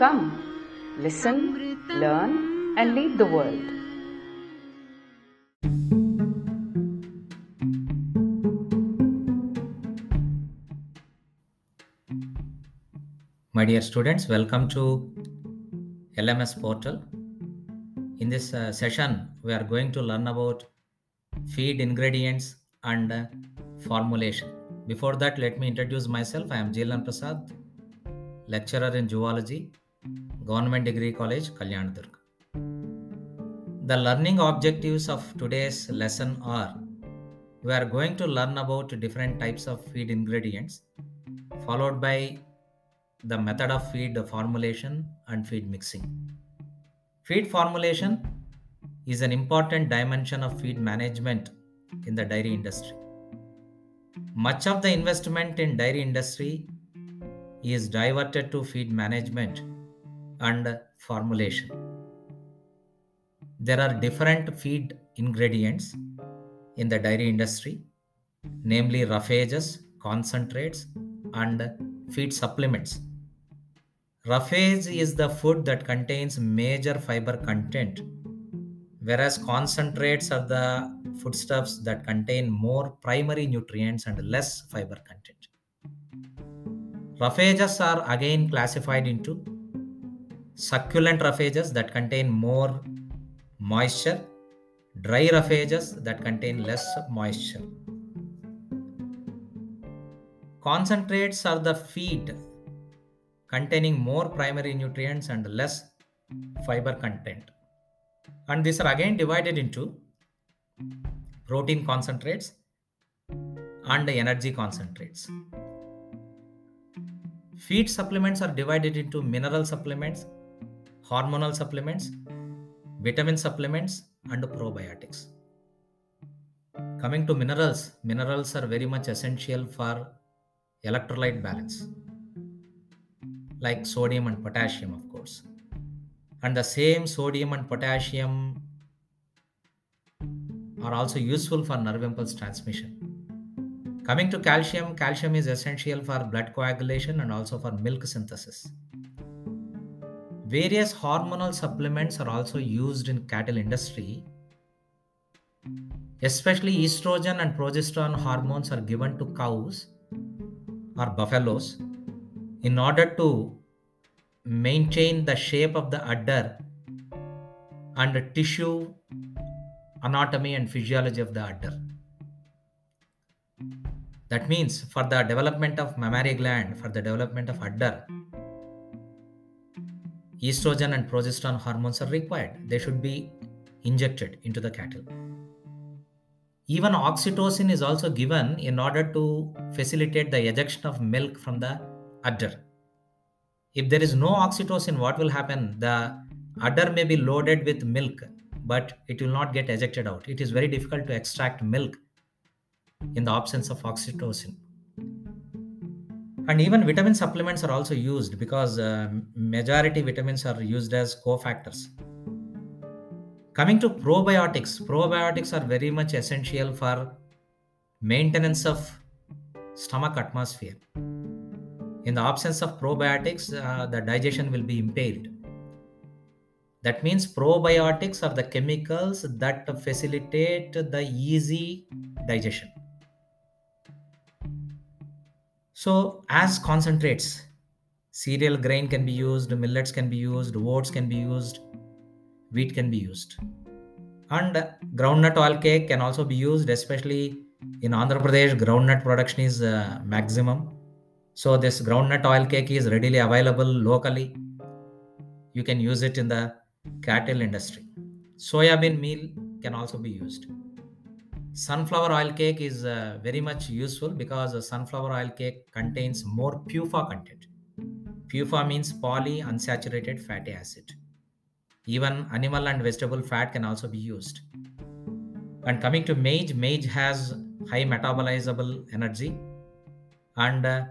Come, listen, learn, and lead the world. My dear students, welcome to LMS portal. In this uh, session, we are going to learn about feed ingredients and uh, formulation. Before that, let me introduce myself. I am Jilan Prasad, lecturer in zoology, Government Degree College, Kalyanadurg. The learning objectives of today's lesson are we are going to learn about different types of feed ingredients, followed by the method of feed formulation and feed mixing. Feed formulation is an important dimension of feed management in the dairy industry. Much of the investment in dairy industry is diverted to feed management and formulation. There are different feed ingredients in the dairy industry, namely roughages, concentrates, and feed supplements. Roughage is the food that contains major fiber content, whereas concentrates are the foodstuffs that contain more primary nutrients and less fiber content. Roughages are again classified into succulent roughages that contain more moisture, dry roughages that contain less moisture. Concentrates are the feed containing more primary nutrients and less fiber content. And these are again divided into protein concentrates and energy concentrates. Feed supplements are divided into mineral supplements, hormonal supplements, vitamin supplements, and probiotics. Coming to minerals, minerals are very much essential for electrolyte balance like sodium and potassium, of course. And the same sodium and potassium are also useful for nerve impulse transmission. Coming to calcium, calcium is essential for blood coagulation and also for milk synthesis. Various hormonal supplements are also used in cattle industry. Especially estrogen and progesterone hormones are given to cows or buffaloes in order to maintain the shape of the udder and the tissue anatomy and physiology of the udder. That means for the development of mammary gland, for the development of udder, estrogen and progesterone hormones are required. They should be injected into the cattle. Even oxytocin is also given in order to facilitate the ejection of milk from the udder. If there is no oxytocin, what will happen? The udder may be loaded with milk, but it will not get ejected out. It is very difficult to extract milk in the absence of oxytocin. And even vitamin supplements are also used because uh, majority vitamins are used as cofactors. Coming to probiotics, probiotics are very much essential for maintenance of stomach atmosphere. In the absence of probiotics, uh, the digestion will be impaired. That means probiotics are the chemicals that facilitate the easy digestion. So, as concentrates, cereal grain can be used, millets can be used, oats can be used, wheat can be used. And groundnut oil cake can also be used, especially in Andhra Pradesh, groundnut production is uh, maximum. So, this groundnut oil cake is readily available locally. You can use it in the cattle industry. Soya bean meal can also be used. Sunflower oil cake is uh, very much useful because a sunflower oil cake contains more PUFA content. PUFA means polyunsaturated fatty acid. Even animal and vegetable fat can also be used. And coming to maize, maize has high metabolizable energy. And uh,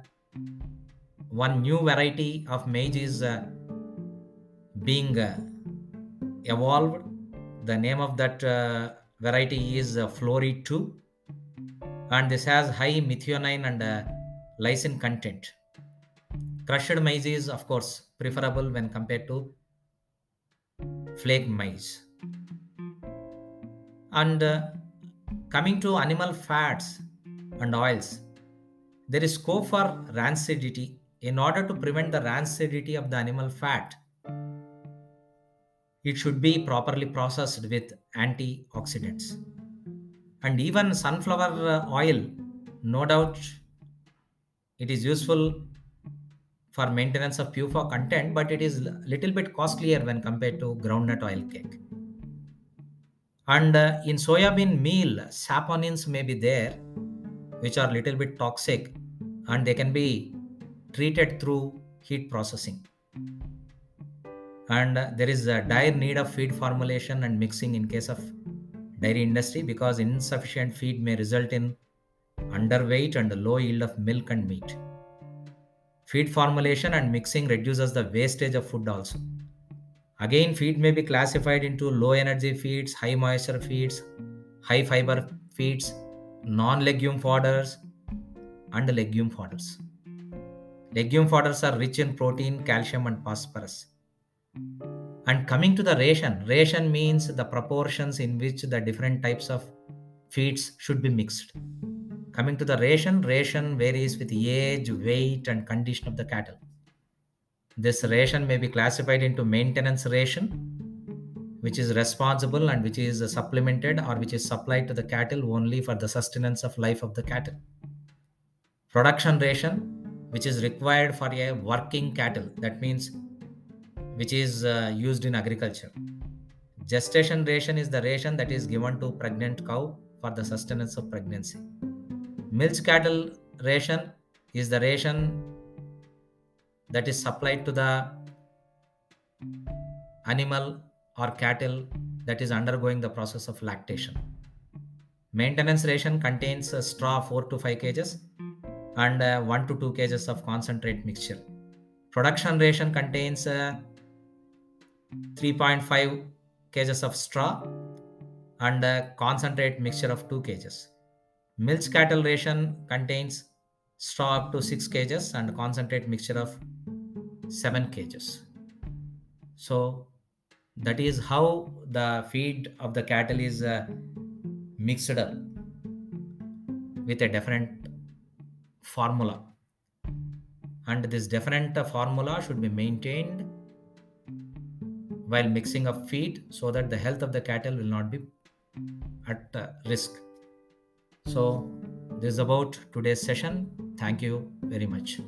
one new variety of maize is uh, being uh, evolved. The name of that uh, variety is uh, Floury 2. And this has high methionine and uh, lysine content. Crushed maize is, of course, preferable when compared to flake maize. And uh, coming to animal fats and oils, there is scope for rancidity. In order to prevent the rancidity of the animal fat, it should be properly processed with antioxidants. And even sunflower uh, oil, no doubt, it is useful for maintenance of PUFA content, but it is little bit costlier when compared to groundnut oil cake. And uh, in soybean meal, saponins may be there, which are little bit toxic, and they can be treated through heat processing. And there is a dire need of feed formulation and mixing in case of dairy industry because insufficient feed may result in underweight and low yield of milk and meat. Feed formulation and mixing reduces the wastage of food also. Again, feed may be classified into low energy feeds, high moisture feeds, high fiber feeds, non legume fodders, and legume fodders. Legume fodders are rich in protein, calcium, and phosphorus. And coming to the ration, ration means the proportions in which the different types of feeds should be mixed. Coming to the ration, ration varies with age, weight, and condition of the cattle. This ration may be classified into maintenance ration, which is responsible and which is supplemented or which is supplied to the cattle only for the sustenance of life of the cattle. Production ration, which is required for a working cattle, that means which is uh, used in agriculture. Gestation ration is the ration that is given to pregnant cow for the sustenance of pregnancy. Milch cattle ration is the ration that is supplied to the animal or cattle that is undergoing the process of lactation. Maintenance ration contains straw 4 to 5 kgs and uh, 1 to 2 kgs of concentrate mixture. Production ration contains uh, 3.5 kgs of straw and a concentrate mixture of 2 kgs. Milch cattle ration contains straw up to 6 kgs and concentrate mixture of 7 kgs. So that is how the feed of the cattle is uh, mixed up with a different formula and this different formula should be maintained while mixing up feed so that the health of the cattle will not be at uh, risk. So this is about today's session. Thank you very much